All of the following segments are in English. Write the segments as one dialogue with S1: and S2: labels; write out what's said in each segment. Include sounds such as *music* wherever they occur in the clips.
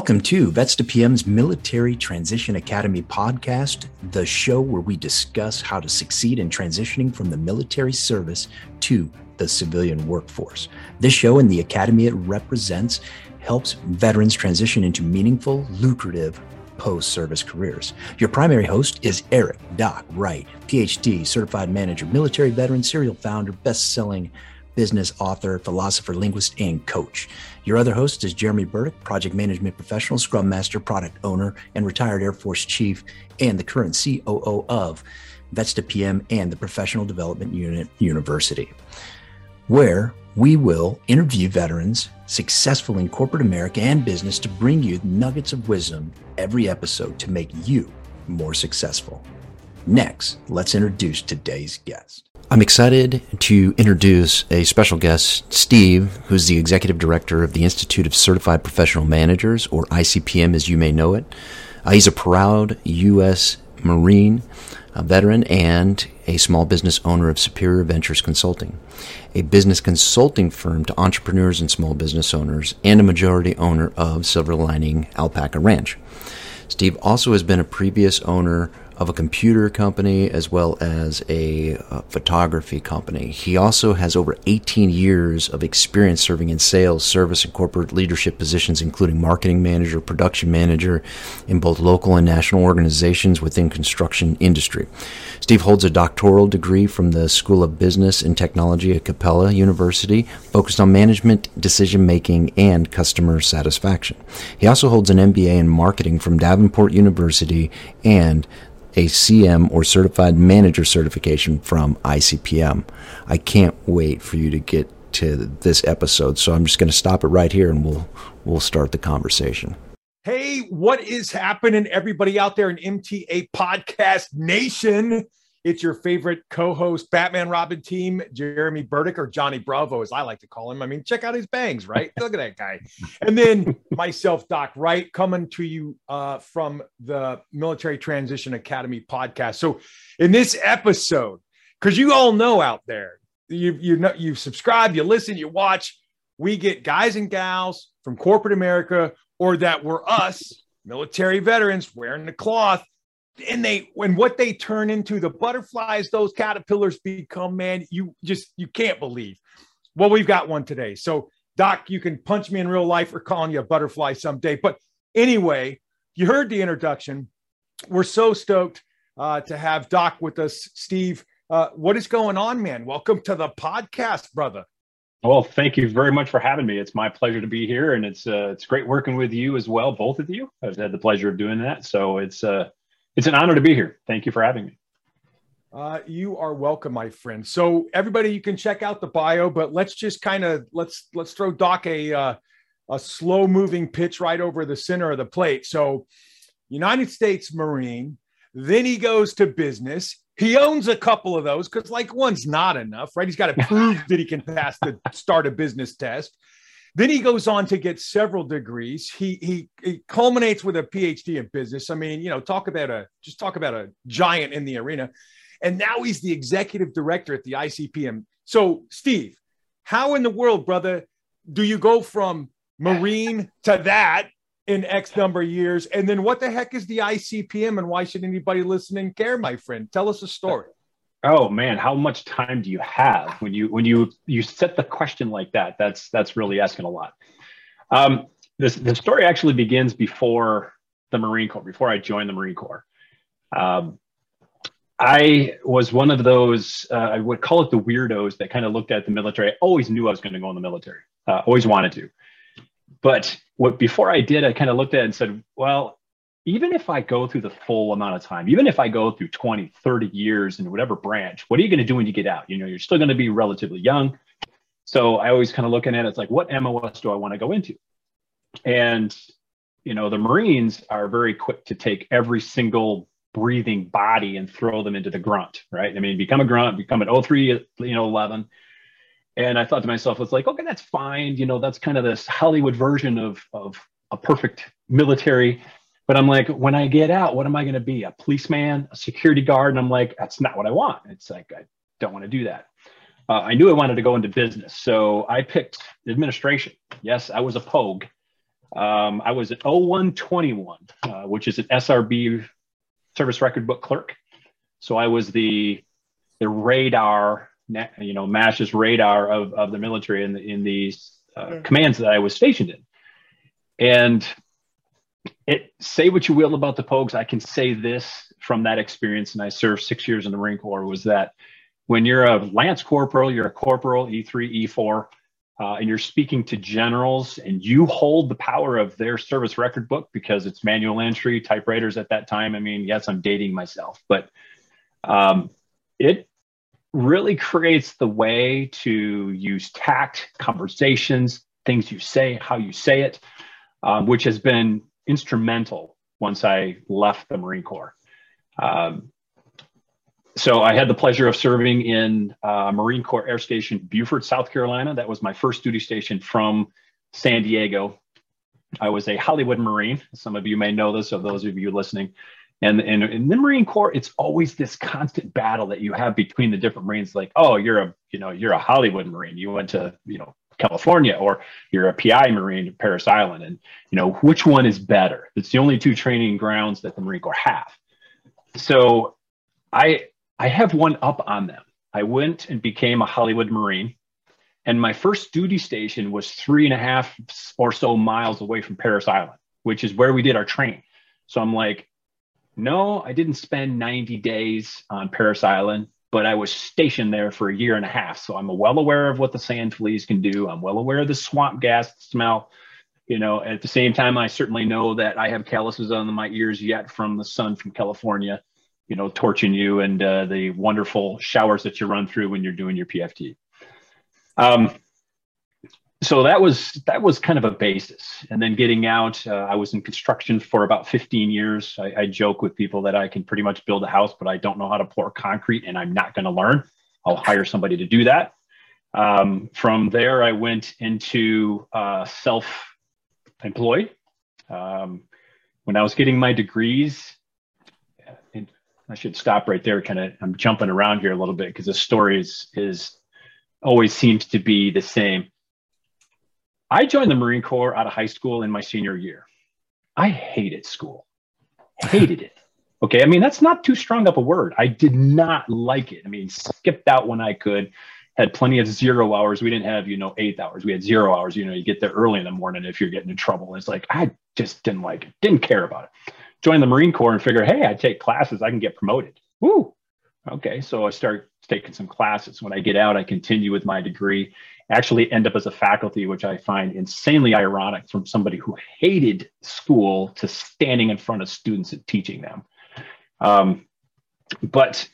S1: Welcome to Vets to PM's Military Transition Academy podcast, the show where we discuss how to succeed in transitioning from the military service to the civilian workforce. This show and the academy it represents helps veterans transition into meaningful, lucrative post service careers. Your primary host is Eric Doc Wright, PhD, certified manager, military veteran, serial founder, best selling business author, philosopher, linguist, and coach. Your other host is Jeremy Burdick, project management professional, scrum master, product owner, and retired Air Force chief, and the current COO of Vets to PM and the Professional Development Unit University, where we will interview veterans successful in corporate America and business to bring you nuggets of wisdom every episode to make you more successful. Next, let's introduce today's guest. I'm excited to introduce a special guest, Steve, who's the executive director of the Institute of Certified Professional Managers, or ICPM as you may know it. Uh, he's a proud U.S. Marine a veteran and a small business owner of Superior Ventures Consulting, a business consulting firm to entrepreneurs and small business owners, and a majority owner of Silver Lining Alpaca Ranch. Steve also has been a previous owner of a computer company as well as a uh, photography company. He also has over 18 years of experience serving in sales, service, and corporate leadership positions, including marketing manager, production manager in both local and national organizations within construction industry. Steve holds a doctoral degree from the School of Business and Technology at Capella University, focused on management, decision making, and customer satisfaction. He also holds an MBA in marketing from Davenport University and a CM or certified manager certification from ICPM. I can't wait for you to get to this episode, so I'm just going to stop it right here and we'll we'll start the conversation.
S2: Hey, what is happening everybody out there in MTA Podcast Nation? It's your favorite co-host, Batman Robin team, Jeremy Burdick or Johnny Bravo, as I like to call him. I mean, check out his bangs, right? Look at that guy. And then *laughs* myself, Doc Wright, coming to you uh, from the Military Transition Academy podcast. So, in this episode, because you all know out there, you you know you subscribe, you listen, you watch. We get guys and gals from corporate America, or that were us, military veterans wearing the cloth and they when what they turn into the butterflies those caterpillars become man you just you can't believe. Well we've got one today. So doc you can punch me in real life or calling you a butterfly someday. But anyway you heard the introduction. We're so stoked uh, to have doc with us. Steve uh, what is going on man? Welcome to the podcast brother.
S3: Well, thank you very much for having me. It's my pleasure to be here, and it's uh, it's great working with you as well, both of you. I've had the pleasure of doing that, so it's uh, it's an honor to be here. Thank you for having me.
S2: Uh, you are welcome, my friend. So everybody, you can check out the bio, but let's just kind of let's let's throw Doc a uh, a slow moving pitch right over the center of the plate. So, United States Marine. Then he goes to business. He owns a couple of those because like one's not enough, right? He's got to *laughs* prove that he can pass the start a business test. Then he goes on to get several degrees. He, he, he culminates with a PhD in business. I mean, you know, talk about a just talk about a giant in the arena. And now he's the executive director at the ICPM. So, Steve, how in the world, brother, do you go from Marine to that in X number of years? And then what the heck is the ICPM and why should anybody listening care, my friend? Tell us a story.
S3: Oh man, how much time do you have when you when you you set the question like that? That's that's really asking a lot. Um, this the story actually begins before the Marine Corps, before I joined the Marine Corps. Um, I was one of those, uh, I would call it the weirdos that kind of looked at the military. I always knew I was going to go in the military, uh, always wanted to. But what before I did, I kind of looked at it and said, well, even if I go through the full amount of time, even if I go through 20, 30 years in whatever branch, what are you going to do when you get out? You know, you're still going to be relatively young. So I always kind of looking at it, it's like, what MOS do I want to go into? And, you know, the Marines are very quick to take every single breathing body and throw them into the grunt, right? I mean, become a grunt, become an 03, you know, 11. And I thought to myself, it's like, okay, that's fine. You know, that's kind of this Hollywood version of, of a perfect military but I'm like, when I get out, what am I going to be? A policeman, a security guard? And I'm like, that's not what I want. It's like, I don't want to do that. Uh, I knew I wanted to go into business. So I picked administration. Yes, I was a pogue. Um, I was at 0121, uh, which is an SRB service record book clerk. So I was the the radar, you know, MASH's radar of, of the military in the, in these uh, commands that I was stationed in. And it say what you will about the Pogues, I can say this from that experience, and I served six years in the Marine Corps, was that when you're a lance corporal, you're a corporal, E3, E4, uh, and you're speaking to generals and you hold the power of their service record book because it's manual entry typewriters at that time. I mean, yes, I'm dating myself, but um, it really creates the way to use tact, conversations, things you say, how you say it, um, which has been instrumental once I left the Marine Corps. Um, so I had the pleasure of serving in uh, Marine Corps Air Station Beaufort, South Carolina. That was my first duty station from San Diego. I was a Hollywood Marine. Some of you may know this, of those of you listening. And, and in the Marine Corps, it's always this constant battle that you have between the different Marines. Like, oh, you're a you know you're a Hollywood Marine. You went to you know California, or you're a PI Marine at Parris Island, and you know which one is better. It's the only two training grounds that the Marine Corps have. So, I I have one up on them. I went and became a Hollywood Marine, and my first duty station was three and a half or so miles away from Parris Island, which is where we did our training. So I'm like, no, I didn't spend 90 days on Parris Island, but I was stationed there for a year and a half. So I'm well aware of what the sand fleas can do. I'm well aware of the swamp gas smell. You know, at the same time, I certainly know that I have calluses on my ears yet from the sun from California, you know, torching you and uh, the wonderful showers that you run through when you're doing your PFT. Um, so that was that was kind of a basis. And then getting out uh, i was in construction for about 15 years. I, I, joke with people that i can pretty much build a house but i don't know how to pour concrete and i'm not going to learn. I'll hire somebody to do that. Um, from there i went into uh, self-employed. Um, when i was getting my degrees i should stop right there kind of i'm jumping around here a little bit because the story is, is always seems to be the same I joined the Marine Corps out of high school in my senior year. I hated school, hated it. *laughs* Okay. I mean, that's not too strong of a word. I did not like it. I mean, skipped out when I could, had plenty of zero hours. We didn't have, you know, eight hours. We had zero hours. You know, you get there early in the morning if you're getting in trouble. It's like, I just didn't like it, didn't care about it. Joined the Marine Corps and figure, hey, I take classes, I can get promoted. Woo. Okay. So I start taking some classes. When I get out, I continue with my degree actually end up as a faculty, which I find insanely ironic from somebody who hated school to standing in front of students and teaching them. Um, but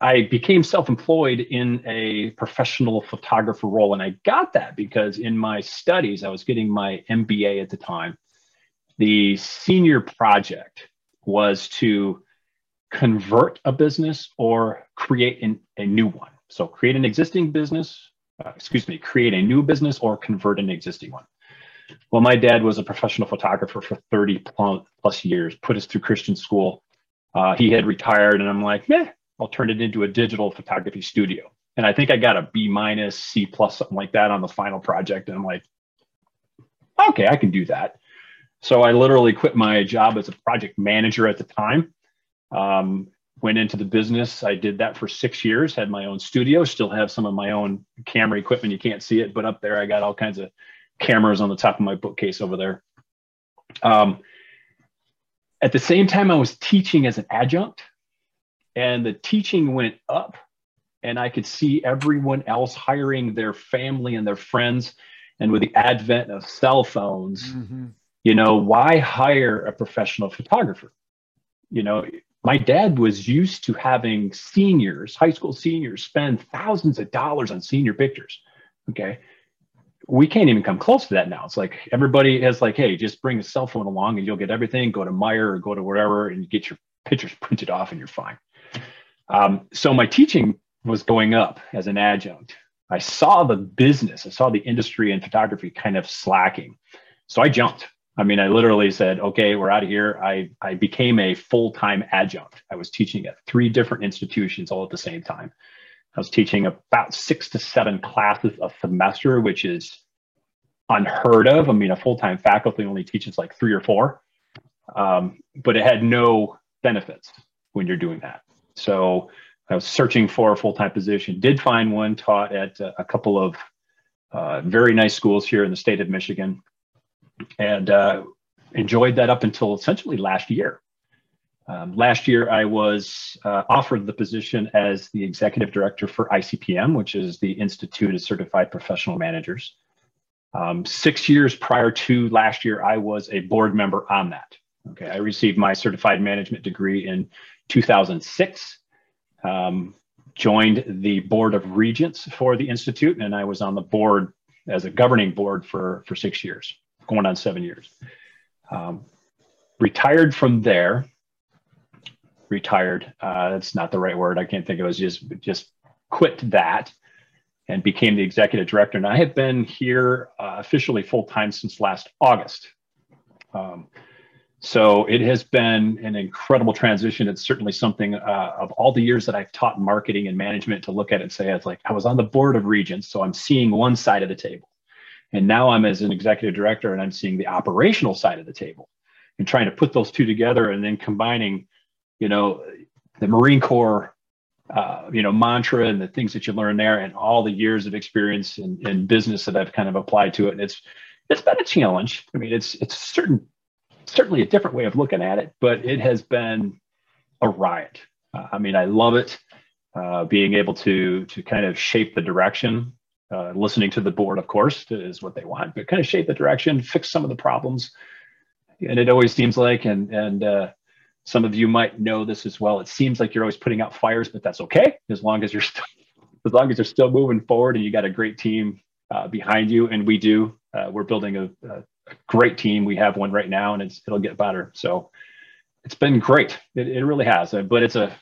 S3: I became self employed in a professional photographer role. And I got that because in my studies, I was getting my MBA at the time. The senior project was to convert a business or create an, a new one. So, create an existing business uh, excuse me, create a new business or convert an existing one. Well, my dad was a professional photographer for 30 plus years, put us through Christian school. Uh, he had retired, and I'm like, meh, I'll turn it into a digital photography studio. And I think I got a B minus, C plus, something like that on the final project. And I'm like, okay, I can do that. So I literally quit my job as a project manager at the time. Um, went into the business. I did that for six years, had my own studio, still have some of my own camera equipment. You can't see it, but up there I got all kinds of cameras on the top of my bookcase over there. Um, at the same time, I was teaching as an adjunct, and the teaching went up, and I could see everyone else hiring their family and their friends. And with the advent of cell phones, mm-hmm. you know, why hire a professional photographer? You know, my dad was used to having seniors, high school seniors, spend thousands of dollars on senior pictures. Okay. We can't even come close to that now. It's like everybody has like, hey, just bring a cell phone along and you'll get everything. Go to Meijer or go to wherever and get your pictures *laughs* printed off and you're fine. Um, so my teaching was going up as an adjunct. I saw the business, I saw the industry and photography kind of slacking. So I jumped. I mean, I literally said, okay, we're out of here. I, I became a full time adjunct. I was teaching at three different institutions all at the same time. I was teaching about six to seven classes a semester, which is unheard of. I mean, a full time faculty only teaches like three or four, um, but it had no benefits when you're doing that. So I was searching for a full time position, did find one, taught at a couple of uh, very nice schools here in the state of Michigan, and uh, enjoyed that up until essentially last year. Um, last year, I was uh, offered the position as the executive director for ICPM, which is the Institute of Certified Professional Managers. Um, six years prior to last year, I was a board member on that. Okay, I received my certified management degree in 2006. Um, joined the board of regents for the institute, and I was on the board as a governing board for for six years, going on seven years. Um, retired from there. Retired. Uh, that's not the right word. I can't think of it. Just just quit that and became the executive director. And I have been here uh, officially full time since last August. Um, so it has been an incredible transition. It's certainly something uh, of all the years that I've taught marketing and management to look at it and say, it's like I was on the board of regents, so I'm seeing one side of the table. And now I'm as an executive director and I'm seeing the operational side of the table and trying to put those two together and then combining, you know, the Marine Corps uh, you know mantra and the things that you learn there and all the years of experience in, in business that I've kind of applied to it. And it's it's been a challenge. I mean, it's it's certain certainly a different way of looking at it, but it has been a riot. Uh, I mean, I love it. Uh, being able to to kind of shape the direction, uh, listening to the board, of course, is what they want, but kind of shape the direction, fix some of the problems. And it always seems like, and and uh, some of you might know this as well. It seems like you're always putting out fires, but that's okay as long as you're still, *laughs* as long as you're still moving forward and you got a great team uh, behind you. And we do. Uh, we're building a, a, great team. We have one right now, and it's it'll get better. So it's been great. It, it really has. But it's a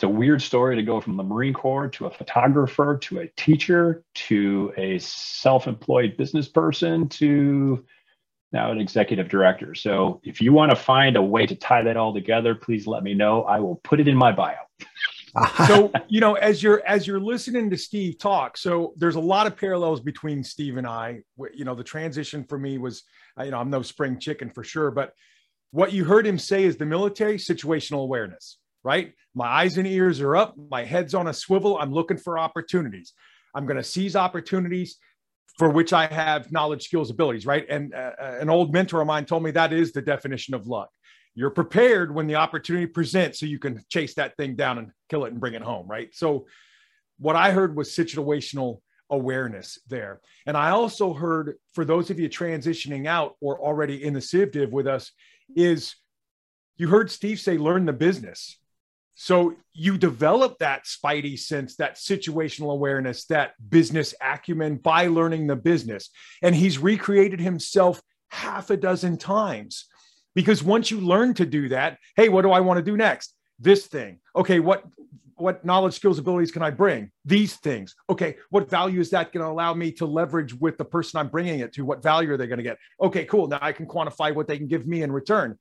S3: it's a weird story to go from the Marine Corps to a photographer to a teacher to a self-employed business person to now an executive director. So if you want to find a way to tie that all together, please let me know. I will put it in my bio. *laughs*
S2: so you know as you're as you're listening to steve talk so there's a lot of parallels between steve and i you know the transition for me was uh, you know i'm no spring chicken for sure but what you heard him say is the military situational awareness right my eyes and ears are up my head's on a swivel i'm looking for opportunities i'm going to seize opportunities for which I have knowledge, skills, abilities, right? And uh, an old mentor of mine told me that is the definition of luck. You're prepared when the opportunity presents so you can chase that thing down and kill it and bring it home, right? So, what I heard was situational awareness there. And I also heard for those of you transitioning out or already in the Civ with us, is you heard Steve say, learn the business. So you develop that spidey sense, that situational awareness, that business acumen by learning the business. And he's recreated himself half a dozen times because once you learn to do that, hey, what do I want to do next? This thing. Okay, what what knowledge, skills, abilities can I bring? These things. Okay, what value is that going to allow me to leverage with the person I'm bringing it to? What value are they going to get? Okay, cool. Now I can quantify what they can give me in return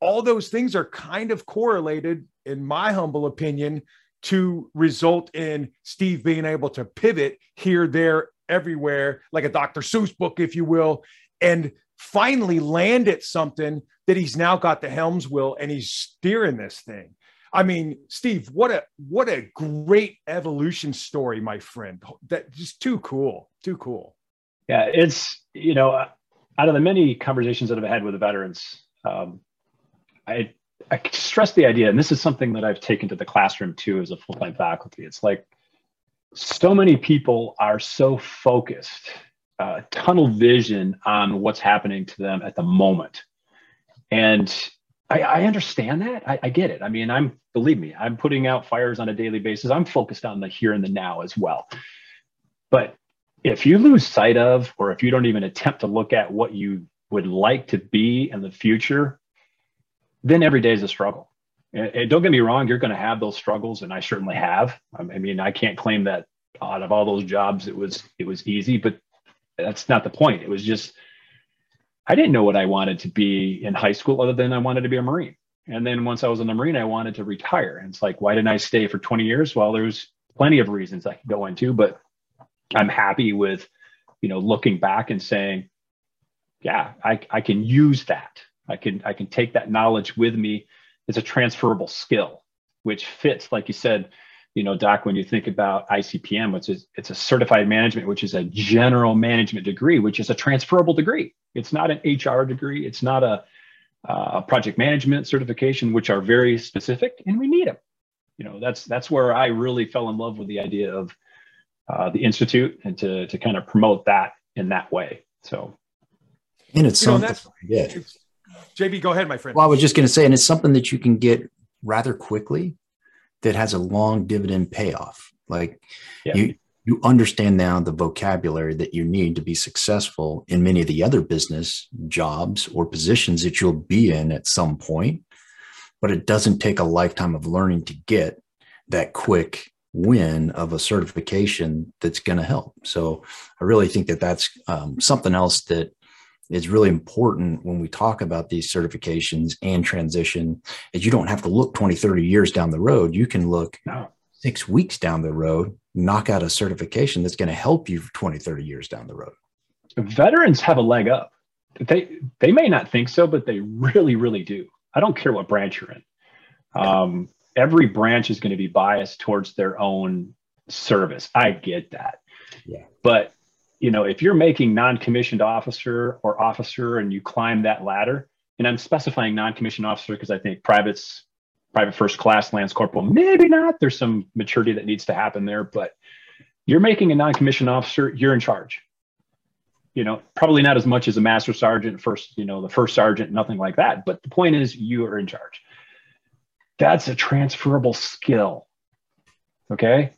S2: all those things are kind of correlated, in my humble opinion, to result in Steve being able to pivot here, there, everywhere, like a Dr. Seuss book, if you will, and finally land at something that he's now got the helms will and he's steering this thing. I mean, Steve, what a what a great evolution story, my friend. That just too cool, too cool.
S3: Yeah, it's you know, out of the many conversations that I've had with the veterans, um, I I stress the idea, and this is something that I've taken to the classroom too as a full time faculty. It's like so many people are so focused, uh, tunnel vision on what's happening to them at the moment, and I, I understand that. I, I, get it. I mean, I'm believe me, I'm putting out fires on a daily basis. I'm focused on the here and the now as well. But if you lose sight of, or if you don't even attempt to look at what you would like to be in the future then every day is a struggle. And, and don't get me wrong, you're going to have those struggles, and I certainly have. I mean, I can't claim that out of all those jobs it was it was easy, but that's not the point. It was just I didn't know what I wanted to be in high school other than I wanted to be a Marine. And then once I was in the Marine, I wanted to retire. And it's like, why didn't I stay for 20 years? Well, there's plenty of reasons I could go into, but I'm happy with you know, looking back and saying, yeah, I, I can use that. I can I can take that knowledge with me as a transferable skill, which fits, like you said, you know, Doc, when you think about ICPM, which is it's a certified management, which is a general management degree, which is a transferable degree. It's not an HR degree. It's not a, a project management certification, which are very specific, and we need them. You know, that's that's where I really fell in love with the idea of uh, the institute and to to kind of promote that in that way. So,
S1: and it's you something.
S2: Know, JB, go ahead, my friend.
S1: Well, I was just going to say, and it's something that you can get rather quickly that has a long dividend payoff. Like yeah. you you understand now the vocabulary that you need to be successful in many of the other business jobs or positions that you'll be in at some point, but it doesn't take a lifetime of learning to get that quick win of a certification that's going to help. So I really think that that's um, something else that is really important when we talk about these certifications and transition is you don't have to look 20 30 years down the road. You can look no. six weeks down the road knock out a certification that's going to help you for 20 30 years down the road.
S3: Veterans have a leg up. They they may not think so but they really really do. I don't care what branch you're in. Um, every branch is going to be biased towards their own service. I get that. Yeah. But you know, if you're making non-commissioned officer or officer and you climb that ladder, and I'm specifying non-commissioned officer because I think privates, private first class, lance corporal, maybe not. There's some maturity that needs to happen there, but you're making a non-commissioned officer, you're in charge. You know, probably not as much as a master sergeant, first, you know, the first sergeant, nothing like that. But the point is, you are in charge. That's a transferable skill. Okay.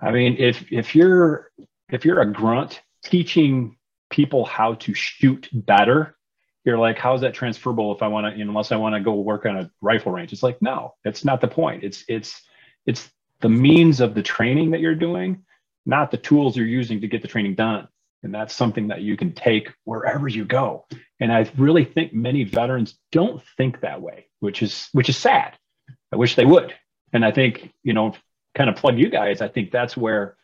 S3: I mean, if if you're if you're a grunt teaching people how to shoot better you're like how's that transferable if i want to unless i want to go work on a rifle range? It's like no that's not the point. It's it's it's the means of the training that you're doing not the tools you're using to get the training done. And that's something that you can take wherever you go. And i really think many veterans don't think that way which is which is sad. I wish they would. And i think you know kind of plug you guys i think that's where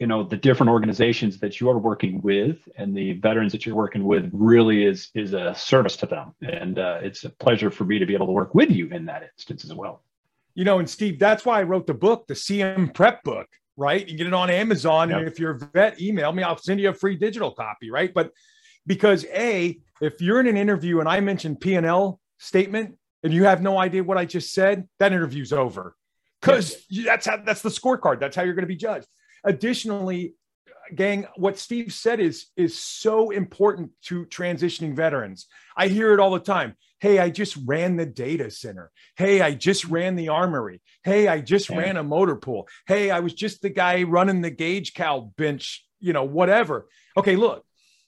S3: you know the different organizations that you're working with and the veterans that you're working with really is is a service to them. And uh, it's a pleasure for me to be able to work with you in that instance as well.
S2: You know and steve that's why i wrote the book the cm prep book right? You get it on amazon. Yep. and if you're a vet email me. I'll send you a free digital copy right? But because a if you're in an interview and i mention p&l statement and you have no idea what i just said that interview's over. Because that's how that's the scorecard. That's how you're going to be judged Additionally, gang, what Steve said is is so important to transitioning veterans. I hear it all the time. Hey, I just ran the data center. Hey, I just ran the armory. Hey, I just ran a motor pool. Hey, I was just the guy running the gauge cow bench, you know, whatever. Okay, look,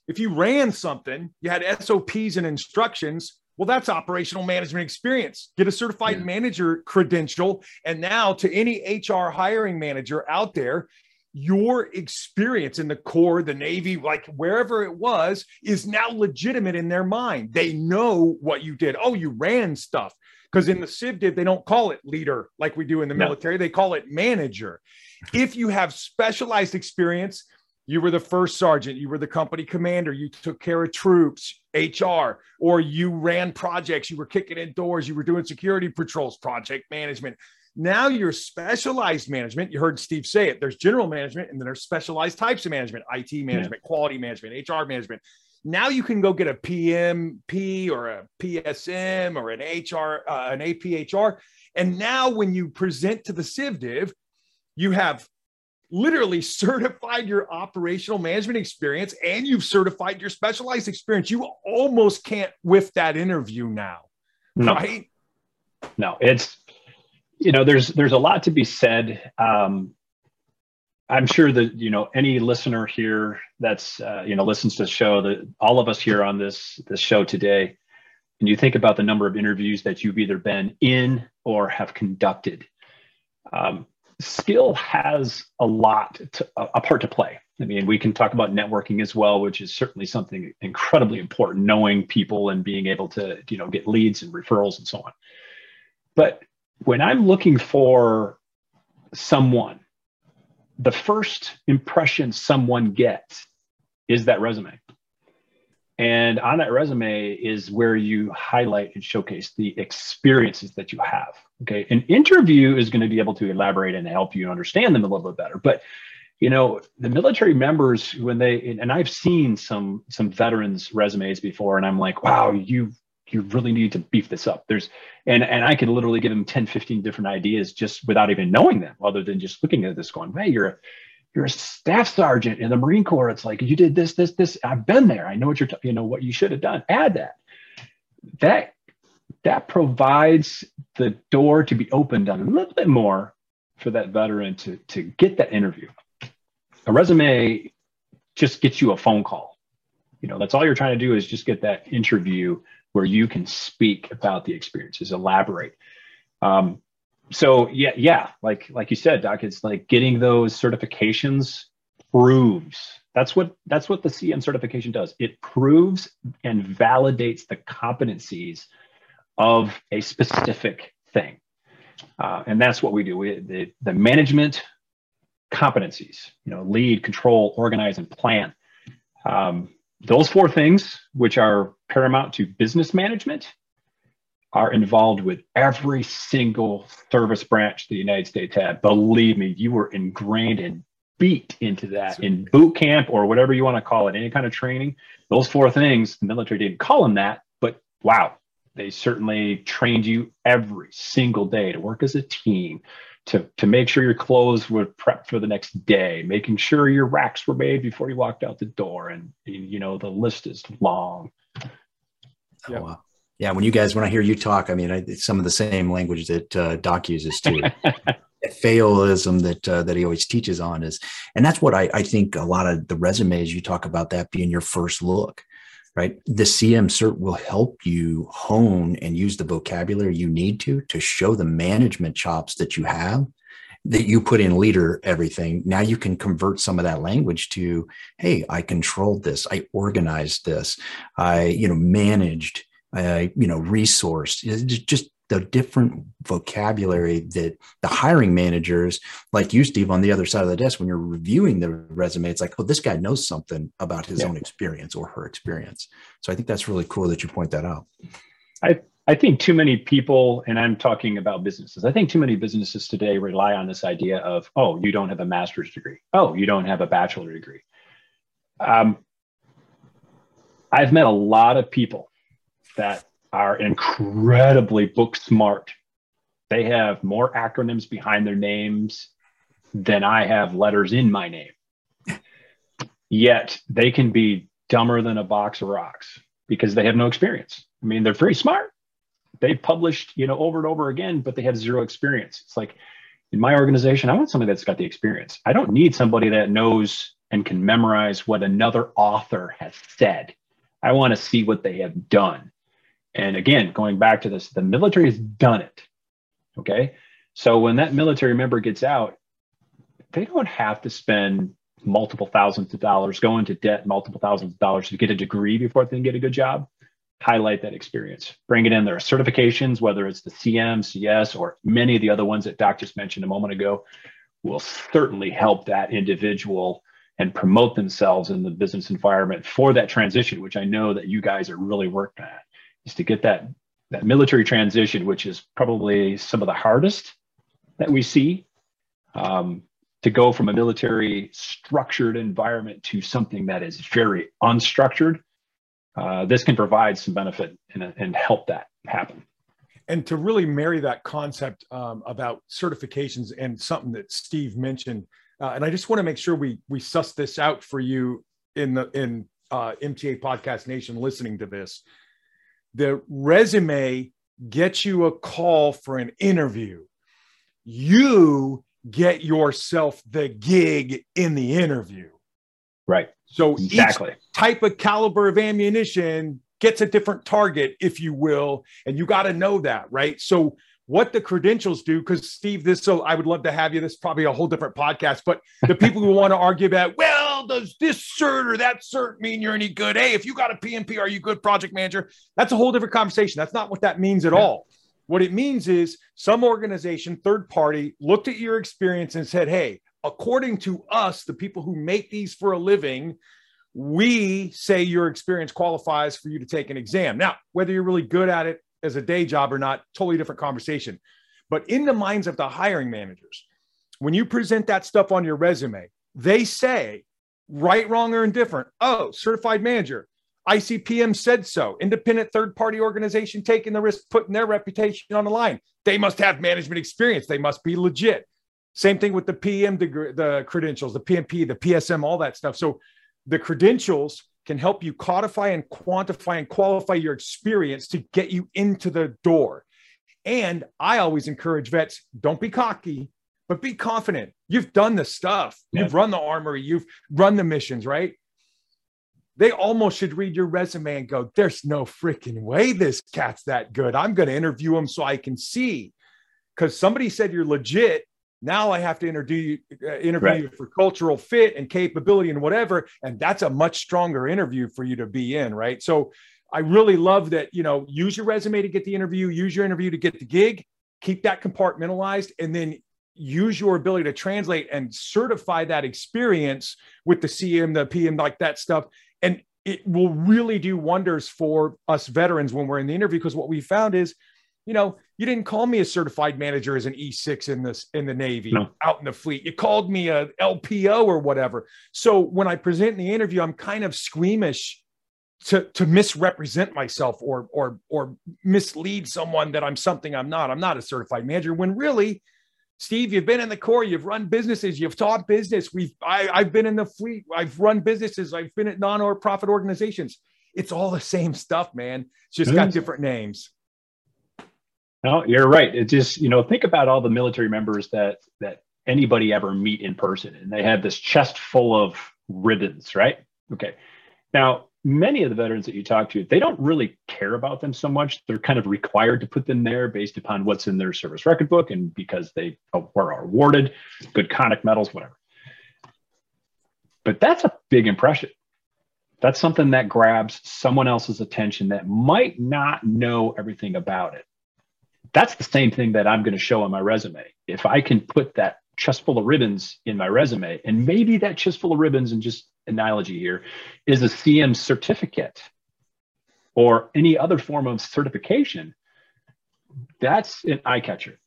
S2: if you ran something, you had SOPs and instructions, well, that's operational management experience. Get a certified yeah. manager credential. And now, to any HR hiring manager out there, your experience in the Corps, the Navy, like wherever it was, is now legitimate in their mind. They know what you did. Oh, you ran stuff. Because in the CivDiv, they don't call it leader like we do in the no. military, they call it manager. If you have specialized experience, you were the first sergeant, you were the company commander, you took care of troops, HR, or you ran projects, you were kicking in doors, you were doing security patrols, project management, now you're specialized management. You heard Steve say it. There's general management and then there's specialized types of management, IT management, yeah. quality management, HR management. Now you can go get a PMP or a PSM or an HR, uh, an APHR. And now when you present to the CivDiv, you have literally *laughs* certified your operational management experience and you've certified your specialized experience. You almost can't whiff that interview now, no. right?
S3: No, it's you know, there's there's a lot to be said. Um, I'm sure that you know any listener here that's uh, you know listens to the show that all of us here on this this show today, and you think about the number of interviews that you've either been in or have conducted. Um, skill has a lot to, a part to play. I mean, we can talk about networking as well, which is certainly something incredibly important, knowing people and being able to, you know, get leads and referrals and so on. But when I'm looking for someone, the first impression someone gets is that resume. And on that resume is where you highlight and showcase the experiences that you have. Okay. An interview is going to be able to elaborate and help you understand them a little bit better. But you know, the military members when they and I've seen some some veterans resumes before, and I'm like, wow, you you really need to beef this up. There's and and I could literally give them 10, 15 different ideas just without even knowing them, other than just looking at this going, hey, you're a you're a staff sergeant in the Marine Corps. It's like you did this, this, this. I've been there. I know what you're, t- you know, what you should have done. Add that. That that provides the door to be opened a little bit more for that veteran to to get that interview. A resume just gets you a phone call. You know, that's all you're trying to do is just get that interview where you can speak about the experiences, elaborate. Um, so yeah, yeah, like like you said, Doc, it's like getting those certifications proves. That's what that's what the CM certification does. It proves and validates the competencies of a specific thing, uh, and that's what we do. We, the the management competencies, you know, lead, control, organize, and plan. Um, those four things, which are paramount to business management, are involved with every single service branch the United States had. Believe me, you were ingrained and beat into that in boot camp or whatever you want to call it, any kind of training. Those four things, the military didn't call them that, but wow, they certainly trained you every single day to work as a team, to, to make sure your clothes were prepped for the next day, making sure your racks were made before you walked out the door. And, you know, the list is long.
S1: Oh, yeah. wow. Yeah, when you guys, when I hear you talk, I mean, I, some of the same language that uh, Doc uses too. *laughs* Failism that uh, that he always teaches on is, and that's what I, I think a lot of the resumes you talk about that being your first look, right? The CM cert will help you hone and use the vocabulary you need to to show the management chops that you have that you put in leader everything. Now you can convert some of that language to hey i controlled this. I organized this. I you know managed i you know, resource, just the different vocabulary that the hiring managers, like you, Steve, on the other side of the desk, when you're reviewing the resume, it's like, oh, this guy knows something about his yeah. own experience or her experience. So I think that's really cool that you point that out.
S3: I I think too many people, and I'm talking about businesses, I think too many businesses today rely on this idea of, oh, you don't have a master's degree. Oh, you don't have a bachelor degree. Um, I've met a lot of people that are incredibly book smart. They have more acronyms behind their names than I have letters in my name. Yet they can be dumber than a box of rocks because they have no experience. I mean, they're very smart. They've published, you know, over and over again, but they have zero experience. It's like in my organization, I want somebody that's got the experience. I don't need somebody that knows and can memorize what another author has said. I want to see what they have done. And again, going back to this, the military has done it. Okay. So when that military member gets out, they don't have to spend multiple thousands of dollars, go into debt multiple thousands of dollars to get a degree before they can get a good job. Highlight that experience, bring it in. There are certifications, whether it's the CM, CS, or many of the other ones that Doc just mentioned a moment ago, will certainly help that individual and promote themselves in the business environment for that transition, which I know that you guys are really working at is to get that that military transition, which is probably some of the hardest that we see, um, to go from a military structured environment to something that is very unstructured. Uh, this can provide some benefit and, and help that happen
S2: and to really marry that concept um, about certifications and something that Steve mentioned, uh, and I just want to make sure we we suss this out for you in the in uh, MTA Podcast Nation listening to this the resume gets you a call for an interview. You get yourself the gig in the interview.
S3: Right.
S2: So exactly. each type of caliber of ammunition gets a different target, if you will, and you got to know that, right? So what the credentials do, because Steve, this so I would love to have you. This is probably a whole different podcast, but the people who want to argue about, well, does this cert or that cert mean you're any good? Hey, if you got a PMP, are you good project manager? That's a whole different conversation. That's not what that means at all. What it means is some organization, third party, looked at your experience and said, hey, according to us, the people who make these for a living, we say your experience qualifies for you to take an exam. Now, whether you're really good at it as a day job or not, totally different conversation. But in the minds of the hiring managers, when you present that stuff on your resume, they say, right, wrong, or indifferent, oh, certified manager, ICPM said so. Independent third party organization taking the risk, putting their reputation on the line. They must have management experience. They must be legit. Same thing with the PM degree, the credentials, the PMP, the PSM, all that stuff. So the credentials can help you codify and quantify and qualify your experience to get you into the door. And I always encourage vets don't be cocky, but be confident. You've done the stuff, you've run the armory, you've run the missions, right? They almost should read your resume and go, There's no freaking way this cat's that good. I'm going to interview him so I can see. Because somebody said you're legit now I have to interview uh, interview right. you for cultural fit and capability and whatever, and that's a much stronger interview for you to be in, right? So I really love that. You know, use your resume to get the interview, use your interview to get the gig, keep that compartmentalized, and then use your ability to translate and certify that experience with the CM, the PM, like that stuff, and it will really do wonders for us veterans when we're in the interview because what we found is you know, you didn't call me a certified manager as an E6 in this in the Navy no. out in the fleet. You called me a LPO or whatever. So when I present in the interview, I'm kind of squeamish to to misrepresent myself or or or mislead someone that I'm something I'm not. I'm not a certified manager when really Steve, you've been in the Corps, you've run businesses, you've taught business. We've I, I've been in the fleet, I've run businesses, I've been at non or profit organizations. It's all the same stuff, man. It's just got different names.
S3: No, you're right. It just, you know, think about all the military members that that anybody ever meet in person and they have this chest full of ribbons, right? Okay. Now, many of the veterans that you talk to, they don't really care about them so much. They're kind of required to put them there based upon what's in their service record book and because they were awarded good conduct medals, whatever. But that's a big impression. That's something that grabs someone else's attention that might not know everything about it that's the same thing that I'm going to show on my resume. If I can put that chest full of ribbons in my resume, and maybe that chest full of ribbons, and just analogy here, is a CM certificate or any other form of certification, that's an eye catcher.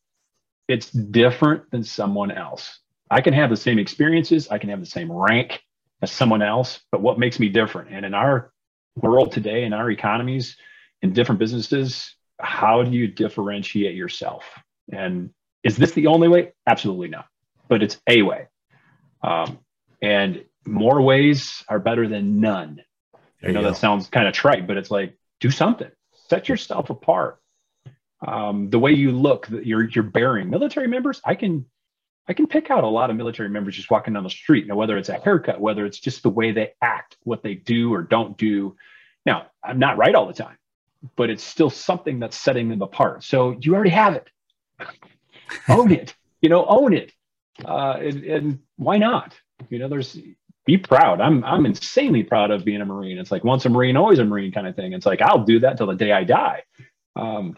S3: It's different than someone else. I can have the same experiences, I can have the same rank as someone else, but what makes me different? And in our world today, in our economies, in different businesses, how do you differentiate yourself? And is this the only way? Absolutely not. But it's a way. Um, and more ways are better than none. There I know that sounds kind of trite, but it's like do something. Set yourself apart. Um, the way you look, you're you're bearing. Military members, I can I can pick out a lot of military members just walking down the street. Now, whether it's a haircut, whether it's just the way they act, what they do or don't do. Now, I'm not right all the time but it's still something that's setting them apart. So you already have it. *laughs* own it. You know, own it. Uh, and, and why not? You know, there's be proud. I'm I'm insanely proud of being a Marine. It's like once a Marine, always a Marine kind of thing. It's like I'll do that till the day I die. Um,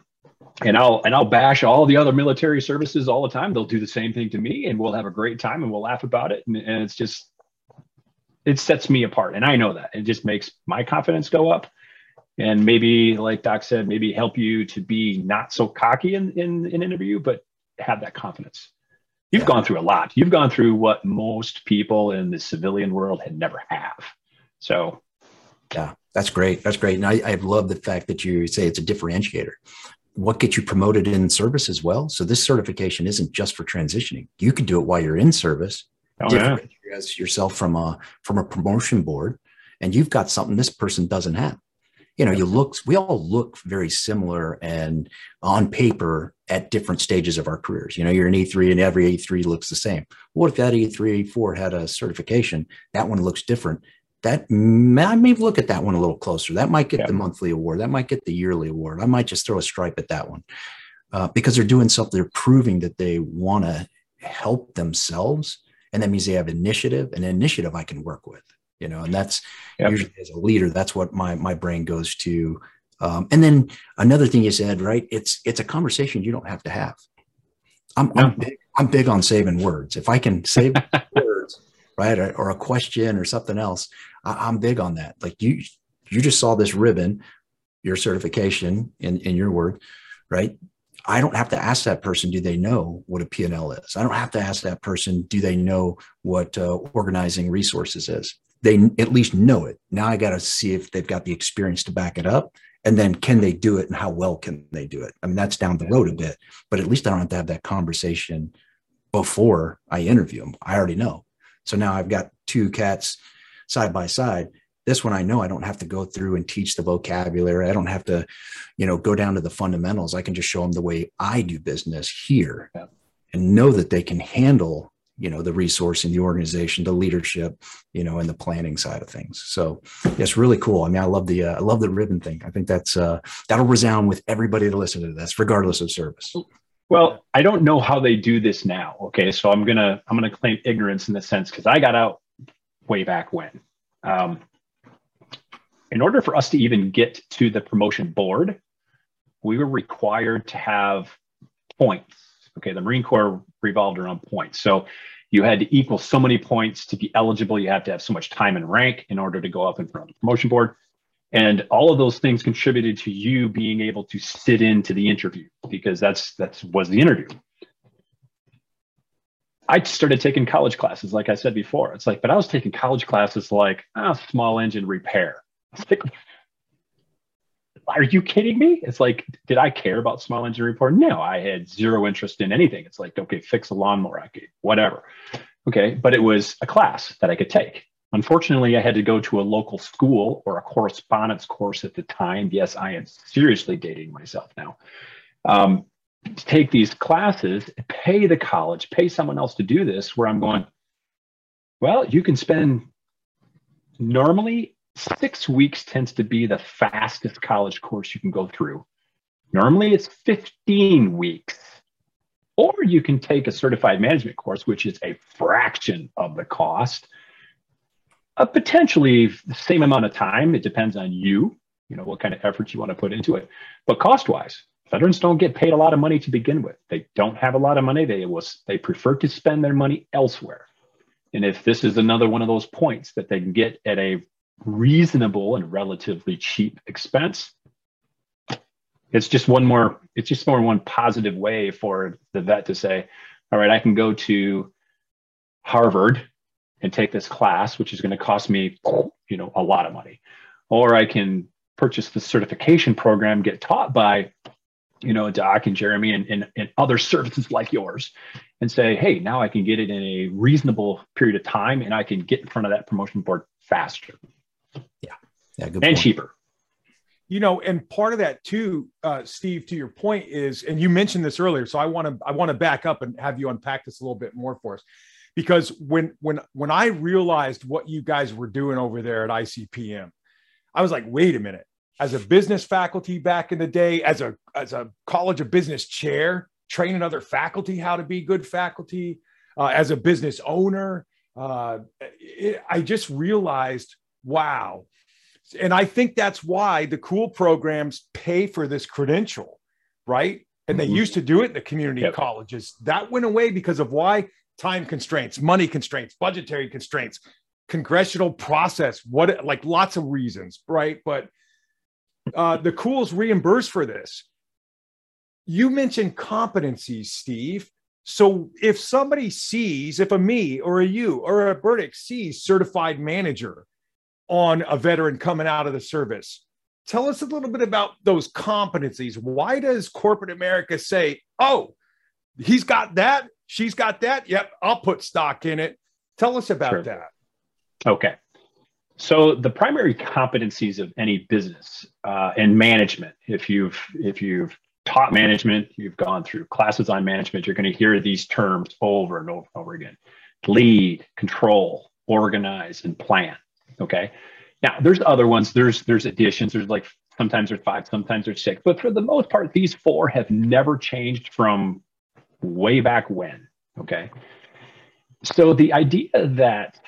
S3: and I'll and I'll bash all the other military services all the time. They'll do the same thing to me, and we'll have a great time, and we'll laugh about it. And, and it's just it sets me apart, and I know that it just makes my confidence go up and maybe like doc said maybe help you to be not so cocky in in an in interview but have that confidence you've yeah. gone through a lot. You've gone through what most people in the civilian world had never have. So
S1: yeah that's great. That's great. And i, I love the fact that you say it's a differentiator. What gets you promoted in service as well? So this certification isn't just for transitioning. You can do it while you're in service. Oh, yeah. yourself from a from a promotion board. And you've got something this person doesn't have you know, you look, we all look very similar and on paper at different stages of our careers. You know, you're an E3 and every E3 looks the same. What if that E3, E4 had a certification? That one looks different. That I may look at that one a little closer. That might get yeah. the monthly award. That might get the yearly award. I might just throw a stripe at that one uh, because they're doing something. They're proving that they want to help themselves, and that means they have initiative. An initiative I can work with you know and that's yep. usually as a leader that's what my my brain goes to um, and then another thing you said right it's it's a conversation you don't have to have i'm, no. I'm, big, I'm big on saving words if i can save *laughs* words right? Or, or a question or something else. I, I'm big on that. Like you, you just saw this ribbon, your certification in, in your word, right? I don't have to ask that person, do they know what a P&L is? I don't have to ask that person, do they know what uh, organizing resources is? They at least know it. Now I got to see if they've got the experience to back it up. And then can they do it and how well can they do it? I mean, that's down the road a bit, but at least I don't have to have that conversation before I interview them. I already know. So now I've got two cats side by side. This one I know I don't have to go through and teach the vocabulary. I don't have to, you know, go down to the fundamentals. I can just show them the way I do business here yeah. and know that they can handle, you know, the resource in the organization, the leadership, you know, and the planning side of things. So it's really cool. I mean, I love the uh, I love the ribbon thing. I think that's uh, that'll resound with everybody to listen to this, regardless of service.
S3: Well, I don't know how they do this now. Okay, so I'm gonna I'm gonna claim ignorance in the sense because I got out way back when. Um, in order for us to even get to the promotion board, we were required to have points. Okay, the Marine Corps revolved around points. So you had to equal so many points to be eligible. You have to have so much time and rank in order to go up in front of the promotion board. And all of those things contributed to you being able to sit into the interview because that's that's was the interview. I started taking college classes, like I said before. It's like, but I was taking college classes like oh, small engine repair. *laughs* Like, are you kidding me? It's like, did I care about small engine repair? No, I had zero interest in anything. It's like, okay, fix a lawnmower, okay, whatever. Okay, but it was a class that I could take. Unfortunately, I had to go to a local school or a correspondence course at the time. Yes, I am seriously dating myself now. Um, to take these classes, pay the college, pay someone else to do this, where I'm going, well, you can spend normally six weeks tends to be the fastest college course you can go through. Normally it's 15 weeks. Or you can take a certified management course, which is a fraction of the cost uh, potentially the same amount of time. It depends on you, you know, what kind of effort you want to put into it. But cost wise, veterans don't get paid a lot of money to begin with. They don't have a lot of money. They was they prefer to spend their money elsewhere. And if this is another one of those points that they can get at a reasonable and relatively cheap expense, it's just one more, it's just more one positive way for the vet to say, all right, I can go to Harvard and take this class, which is going to cost me, you know, a lot of money. Or I can purchase the certification program, get taught by, you know, Doc and Jeremy and, and, and other services like yours and say, hey, now I can get it in a reasonable period of time and I can get in front of that promotion board faster.
S1: Yeah. Yeah. Good
S3: and point. cheaper.
S2: You know, and part of that too, uh, Steve, to your point is, and you mentioned this earlier, so I want to I want to back up and have you unpack this a little bit more for us because when when when I realized what you guys were doing over there at ICPM, I was like, wait a minute. As a business faculty back in the day, as a as a college of business chair, training other faculty how to be good faculty, uh, as a business owner, uh, it, I just realized, wow. And I think that's why the COOL programs pay for this credential, right? And they mm-hmm. used to do it in the community yep. colleges. That went away because of why time constraints, money constraints, budgetary constraints, congressional process, what like lots of reasons, right? But uh, the COOL's reimbursed for this. You mentioned competencies, Steve. So if somebody sees, if a me or a you or a Burdick sees certified manager on a veteran coming out of the service, tell us a little bit about those competencies. Why does corporate America say, oh, he's got that? she's got that. Yep, I'll put stock in it. Tell us about sure. that.
S3: Okay. So the primary competencies of any business uh, and management, if you've if you've taught management, you've gone through classes on management, you're going to hear these terms over and over and over again: lead, control, organize, and plan. Okay. Now there's other ones. There's there's additions. There's like sometimes there's five, sometimes there's six, but for the most part, these four have never changed from way back when. Okay. So the idea that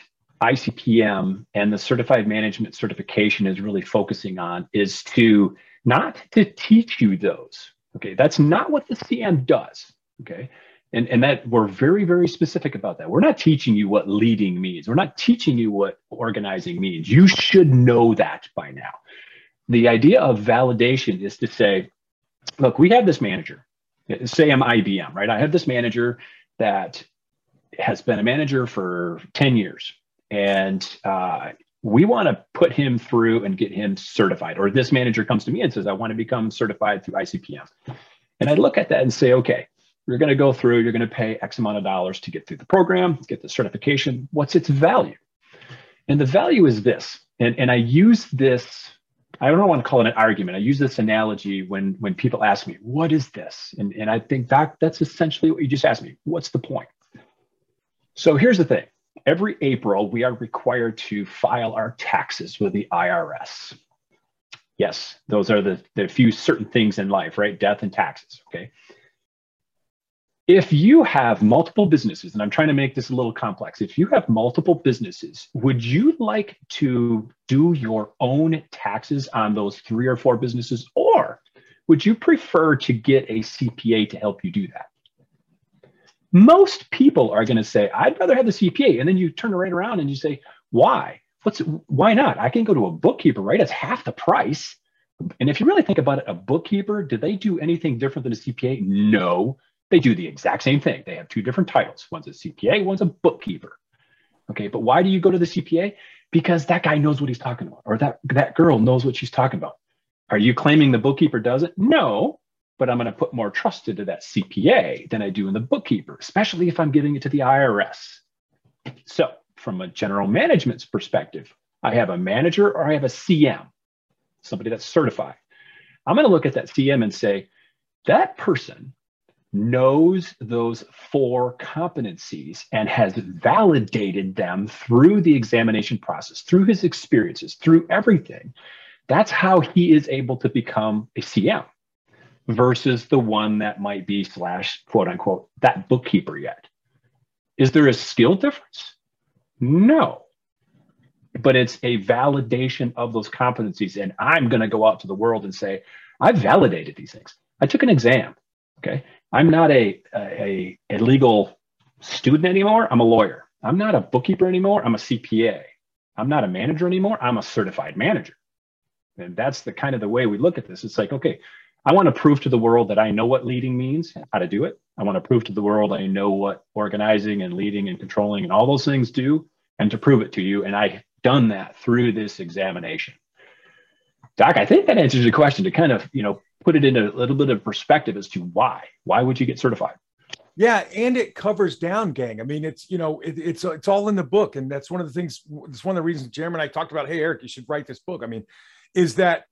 S3: ICPM and the certified management certification is really focusing on is to not to teach you those. Okay. That's not what the CM does. Okay. And, and that we're very, very specific about that. We're not teaching you what leading means. We're not teaching you what organizing means. You should know that by now. The idea of validation is to say, look, we have this manager. Say I'm IBM, right? I have this manager that has been a manager for 10 years. And uh, we want to put him through and get him certified. Or this manager comes to me and says, I want to become certified through ICPM. And I look at that and say, okay, you're going to go through, you're going to pay X amount of dollars to get through the program, get the certification. What's its value? And the value is this. And, and I use this, I don't want to call it an argument. I use this analogy when, when people ask me, what is this? And, and I think that that's essentially what you just asked me. What's the point? So here's the thing every April, we are required to file our taxes with the IRS. Yes, those are the, the few certain things in life, right? Death and taxes. Okay. If you have multiple businesses, and I'm trying to make this a little complex, if you have multiple businesses, would you like to do your own taxes on those three or four businesses? Or would you prefer to get a CPA to help you do that? Most people are going to say, I'd rather have the CPA. And then you turn right around and you say, why? What's why not? I can go to a bookkeeper, right? It's half the price. And if you really think about it, a bookkeeper, do they do anything different than a CPA? No, they do the exact same thing. They have two different titles. One's a CPA, one's a bookkeeper. Okay, but why do you go to the CPA? Because that guy knows what he's talking about, or that, that girl knows what she's talking about. Are you claiming the bookkeeper doesn't? No, but I'm going to put more trust into that CPA than I do in the bookkeeper, especially if I'm giving it to the IRS. So, from a general management's perspective, I have a manager or I have a CM, somebody that's certified. I'm going to look at that CM and say, that person knows those four competencies and has validated them through the examination process, through his experiences, through everything. That's how he is able to become a CM versus the one that might be slash quote unquote that bookkeeper yet. Is there a skill difference? No. But it's a validation of those competencies. And I'm going to go out to the world and say, I've validated these things. I took an exam. Okay. I'm not a, a, a legal student anymore. I'm a lawyer. I'm not a bookkeeper anymore. I'm a CPA. I'm not a manager anymore. I'm a certified manager. And that's the kind of the way we look at this. It's like, okay, I want to prove to the world that I know what leading means, how to do it. I want to prove to the world I know what organizing and leading and controlling and all those things do, and to prove it to you. And I've done that through this examination. Doc, I think that answers your question to kind of, you know, put it into a little bit of perspective as to why. Why would you get certified?
S2: Yeah, and it covers down, gang. I mean, it's you know, it, it's it's all in the book, and that's one of the things. It's one of the reasons Jeremy and I talked about. Hey, Eric, you should write this book. I mean, is that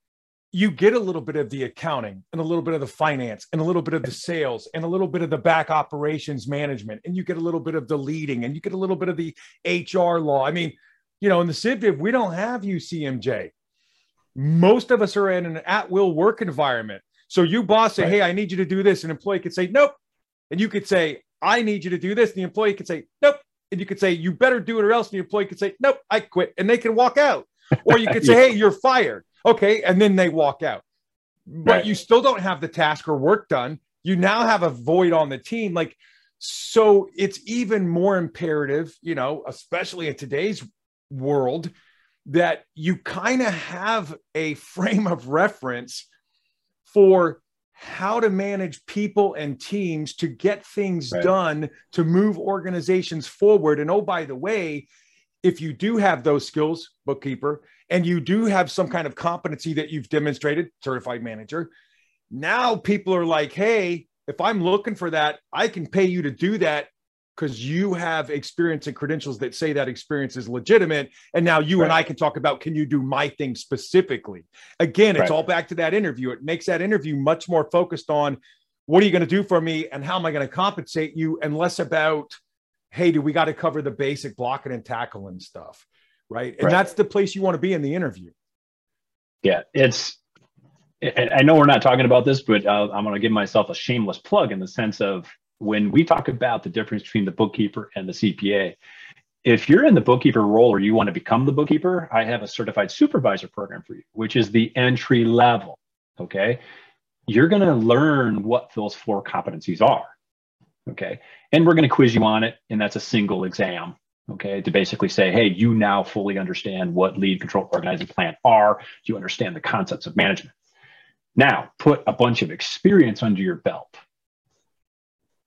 S2: you get a little bit of the accounting and a little bit of the finance and a little bit of the sales and a little bit of the back operations management and you get a little bit of the leading and you get a little bit of the HR law. I mean, you know, in the CivDiv, we don't have UCMJ. Most of us are in an at-will work environment. So you boss say, right. "Hey, I need you to do this," an employee could say, "Nope," and you could say, "I need you to do this," and the employee could say, "Nope," and you could say, "You better do it or else," and the employee could say, "Nope, I quit," and they can walk out. Or you could *laughs* say, yeah. "Hey, you're fired." Okay. And then they walk out. But right. you still don't have the task or work done. You now have a void on the team. Like, so it's even more imperative, you know, especially in today's world, that you kind of have a frame of reference for how to manage people and teams to get things right. done to move organizations forward. And oh, by the way, if you do have those skills, bookkeeper, and you do have some kind of competency that you've demonstrated, certified manager, now people are like, hey, if I'm looking for that, I can pay you to do that because you have experience and credentials that say that experience is legitimate. And now you right. and I can talk about can you do my thing specifically? Again, it's right. all back to that interview. It makes that interview much more focused on what are you going to do for me and how am I going to compensate you and less about hey, do we got to cover the basic blocking and tackling stuff? Right. And right. that's the place you want to be in the interview.
S3: Yeah. It's, I know we're not talking about this, but I'm going to give myself a shameless plug in the sense of when we talk about the difference between the bookkeeper and the CPA. If you're in the bookkeeper role or you want to become the bookkeeper, I have a certified supervisor program for you, which is the entry level. Okay. You're going to learn what those four competencies are Okay. And we're going to quiz you on it. And that's a single exam. Okay. To basically say, hey, you now fully understand what lead control organizing plan are. You understand the concepts of management. Now put a bunch of experience under your belt.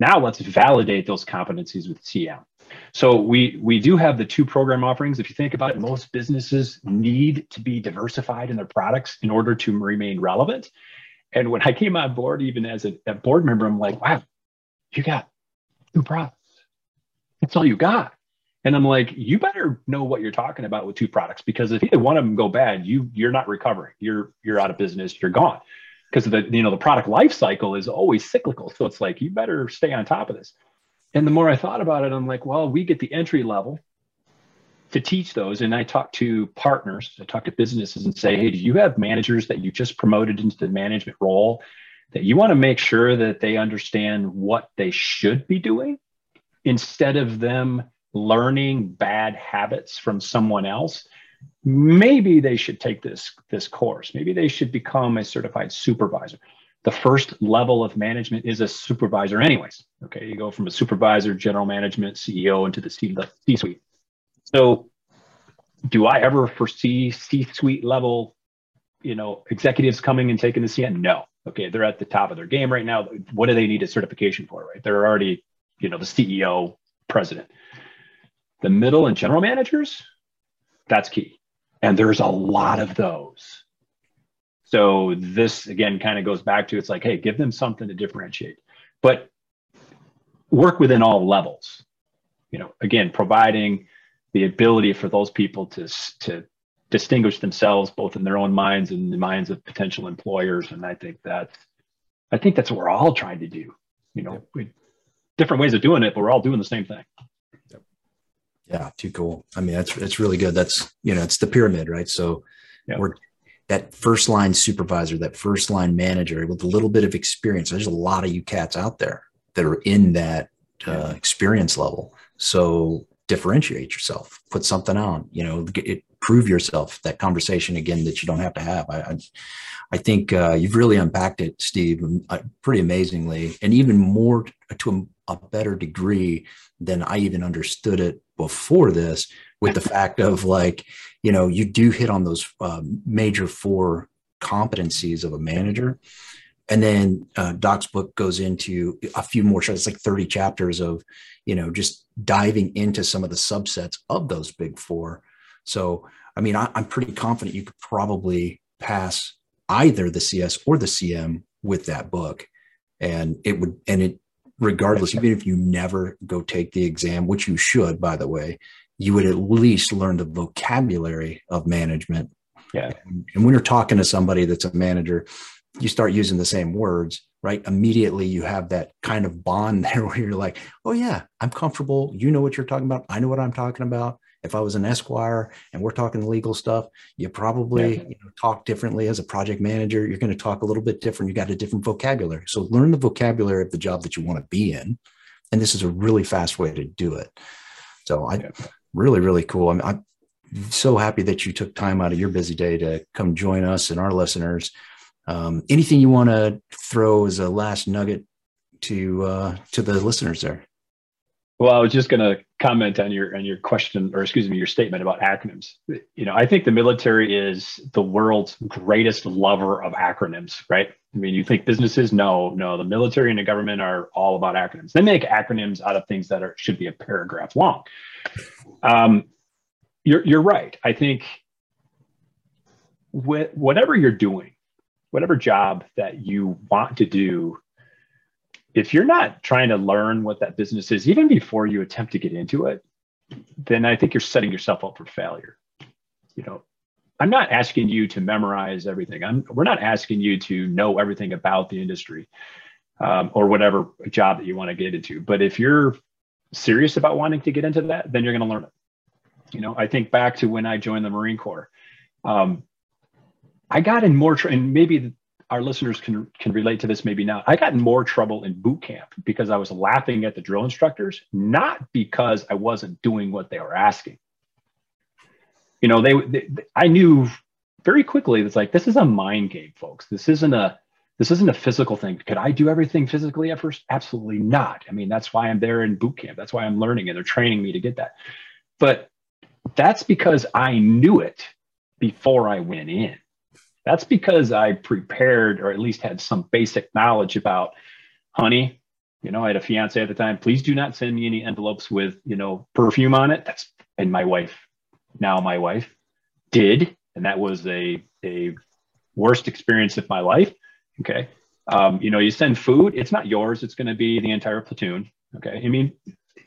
S3: Now let's validate those competencies with CM. So we we do have the two program offerings. If you think about it, most businesses need to be diversified in their products in order to remain relevant. And when I came on board, even as a, a board member, I'm like, wow, you got two products. That's all you got. And I'm like, you better know what you're talking about with two products because if either one of them go bad, you you're not recovering. You're you're out of business. You're gone because the you know the product life cycle is always cyclical. So it's like you better stay on top of this. And the more I thought about it, I'm like, well, we get the entry level to teach those. And I talk to partners, I talk to businesses and say, hey, do you have managers that you just promoted into the management role that you want to make sure that they understand what they should be doing instead of them learning bad habits from someone else? Maybe they should take this, this course. Maybe they should become a certified supervisor. The first level of management is a supervisor anyways okay? You go from a supervisor general management ceo into the c suite so do i ever foresee c suite level you know executives coming and taking the CM no okay? They're at the top of their game right now. What do they need a certification for right? They're already you know the ceo president. The middle and general managers that's key and there's a lot of those so this again kind of goes back to it's like, hey, give them something to differentiate, but work within all levels. You know, again, providing the ability for those people to to distinguish themselves both in their own minds and the minds of potential employers. And I think that's I think that's what we're all trying to do. You know, we, different ways of doing it, but we're all doing the same thing.
S1: Yeah, too cool. I mean, that's it's really good. That's you know, it's the pyramid, right? So yep. we're that first line supervisor, that first line manager with a little bit of experience. There's a lot of you cats out there that are in that uh, experience level. So differentiate yourself, put something on, you know, it, prove yourself. That conversation again that you don't have to have. I, I, I think uh, you've really unpacked it, Steve, uh, pretty amazingly, and even more to a, a better degree than I even understood it before this. With the fact of like, you know you do hit on those uh, major four competencies of a manager and then uh, doc's book goes into a few more it's like 30 chapters of you know just diving into some of the subsets of those big four so i mean I, i'm pretty confident you could probably pass either the cs or the cm with that book and it would and it regardless even if you never go take the exam which you should by the way you would at least learn the vocabulary of management.
S3: Yeah.
S1: And when you're talking to somebody that's a manager, you start using the same words, right? Immediately you have that kind of bond *laughs* there where you're like, oh, yeah, I'm comfortable. You know what you're talking about. I know what I'm talking about. If I was an Esquire and we're talking legal stuff, you probably yeah. you know, talk differently as a project manager. You're going to talk a little bit different. You got a different vocabulary. So learn the vocabulary of the job that you want to be in. And this is a really fast way to do it. So I, yeah really, really cool. I'm, I'm so happy that you took time out of your busy day to come join us and our listeners. Um, anything you want to throw as a last nugget to uh, to the listeners there?
S3: Well, I was just going to comment on your on your question, or excuse me, your statement about acronyms. You know, I think the military is the world's greatest lover of acronyms, right? I mean, you think businesses? No, no. The military and the government are all about acronyms. They make acronyms out of things that are should be a paragraph long. Um, you're you're right. I think wh- whatever you're doing, whatever job that you want to do, if you're not trying to learn what that business is, even before you attempt to get into it, then I think you're setting yourself up for failure. You know, I'm not asking you to memorize everything. I'm, we're not asking you to know everything about the industry um, or whatever job that you want to get into. But if you're serious about wanting to get into that, then you're going to learn it. You know, I think back to when I joined the Marine Corps. Um, I got in more, and maybe our listeners can can relate to this, maybe not. I got in more trouble in boot camp because I was laughing at the drill instructors, not because I wasn't doing what they were asking. You know, they, they I knew very quickly it's like this is a mind game, folks. This isn't a this isn't a physical thing. Could I do everything physically at first? Absolutely not. I mean, that's why I'm there in boot camp. That's why I'm learning and they're training me to get that. But that's because I knew it before I went in. That's because I prepared or at least had some basic knowledge about, honey, you know, I had a fiance at the time. Please do not send me any envelopes with, you know, perfume on it. That's and my wife, now my wife, did, and that was a a worst experience of my life. Okay. Um, you know, you send food, it's not yours, it's going to be the entire platoon. Okay. I mean,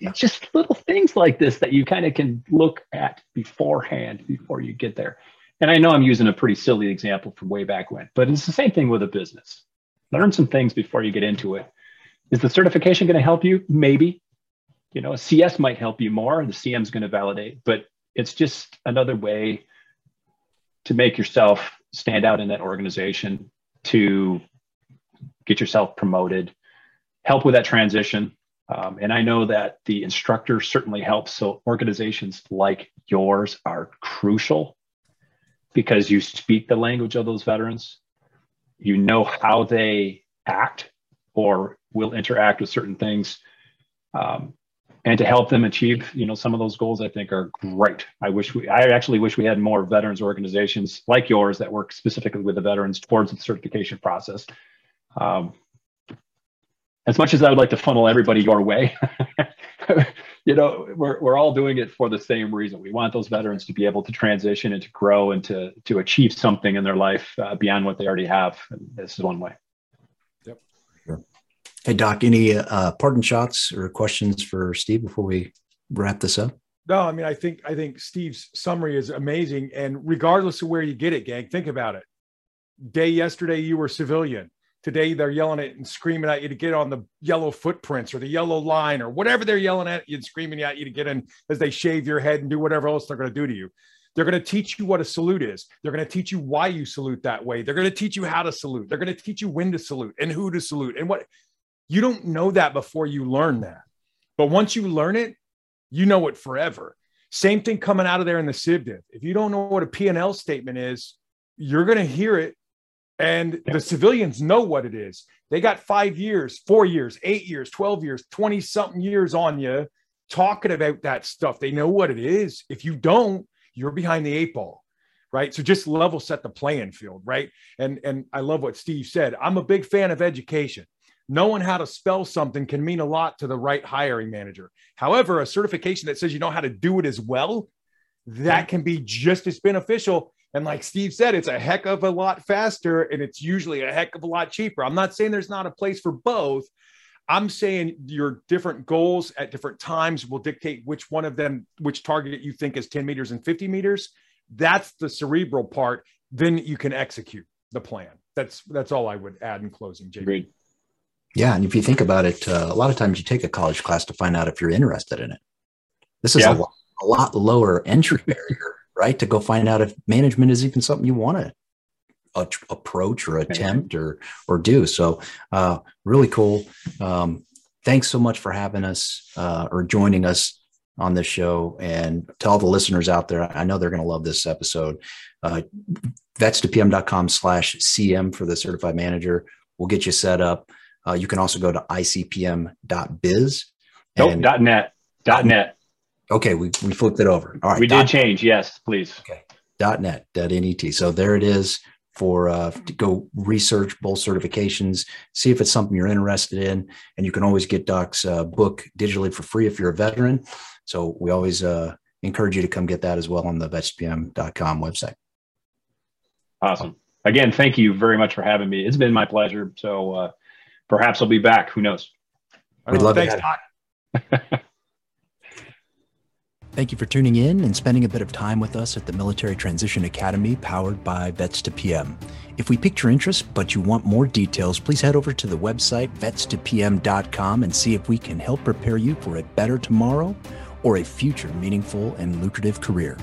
S3: it's just little things like this that you kind of can look at beforehand before you get there. And I know I'm using a pretty silly example from way back when, but it's the same thing with a business. Learn some things before you get into it. Is the certification going to help you? Maybe. You know, a CS might help you more, the CM is going to validate, but it's just another way to make yourself stand out in that organization to get yourself promoted, help with that transition. Um, and I know that the instructor certainly helps. So organizations like yours are crucial because you speak the language of those veterans. You know how they act or will interact with certain things. Um, and to help them achieve you know some of those goals i think are great i wish we i actually wish we had more veterans organizations like yours that work specifically with the veterans towards the certification process um, as much as i would like to funnel everybody your way *laughs* you know we're, we're all doing it for the same reason we want those veterans to be able to transition and to grow and to to achieve something in their life uh, beyond what they already have and this is one way Yep.
S1: Hey, Doc, any uh, parting shots or questions for Steve before we wrap this up?
S2: No, I mean, I think I think Steve's summary is amazing, and regardless of where you get it, gang, think about it. Day yesterday, you were civilian. Today, they're yelling it and screaming at you to get on the yellow footprints or the yellow line or whatever they're yelling at you and screaming at you to get in as they shave your head and do whatever else they're going to do to you. They're going to teach you what a salute is. They're going to teach you why you salute that way. They're going to teach you how to salute. They're going to teach you when to salute and who to salute and what you don't know that before you learn that. But once you learn it, you know it forever. Same thing coming out of there in the CivDiv. If you don't know what a P&L statement is, you're going to hear it. And the civilians know what it is. They got five years, four years, eight years, 12 years, 20 something years on you talking about that stuff. They know what it is. If you don't, you're behind the eight ball right so just level set the playing field right and and i love what steve said i'm a big fan of education knowing how to spell something can mean a lot to the right hiring manager. However, a certification that says you know how to do it as well, that can be just as beneficial. And like Steve said, it's a heck of a lot faster and it's usually a heck of a lot cheaper. I'm not saying there's not a place for both. I'm saying your different goals at different times will dictate which one of them, which target you think is 10 meters and 50 meters. That's the cerebral part. Then you can execute the plan. That's that's all I would add in closing, JB. Agreed.
S1: Yeah, and if you think about it, uh, a lot of times you take a college class to find out if you're interested in it. This is yeah. a, lot, a, lot, lower entry barrier, right? To go find out if management is even something you want to approach or attempt or or do. So, uh, really cool. Um, thanks so much for having us uh, or joining us on this show. And to all the listeners out there, I know they're going to love this episode. Uh, vets2pm.com slash CM for the certified manager. We'll get you set up. Uh, you can also go to icpm.biz.
S3: Nope, dot .net. Dot .net.
S1: Okay, we, we flipped it over. All right.
S3: We did change. Yes, please.
S1: Okay. Dot .net. Dot .net. So there it is for uh, to go research both certifications, see if it's something you're interested in, and you can always get Doc's uh, book digitally for free if you're a veteran. So we always uh, encourage you to come get that as well on the vets2pm.com website.
S3: Awesome. Again, thank you very much for having me. It's been my pleasure. So uh, perhaps I'll be back. Who knows?
S1: We'd love Thanks, to. *laughs* Thank you for tuning in and spending a bit of time with us at the Military Transition Academy powered by Vets to PM. If we piqued your interest, but you want more details, please head over to the website vets2pm.com and see if we can help prepare you for a better tomorrow or a future meaningful and lucrative career.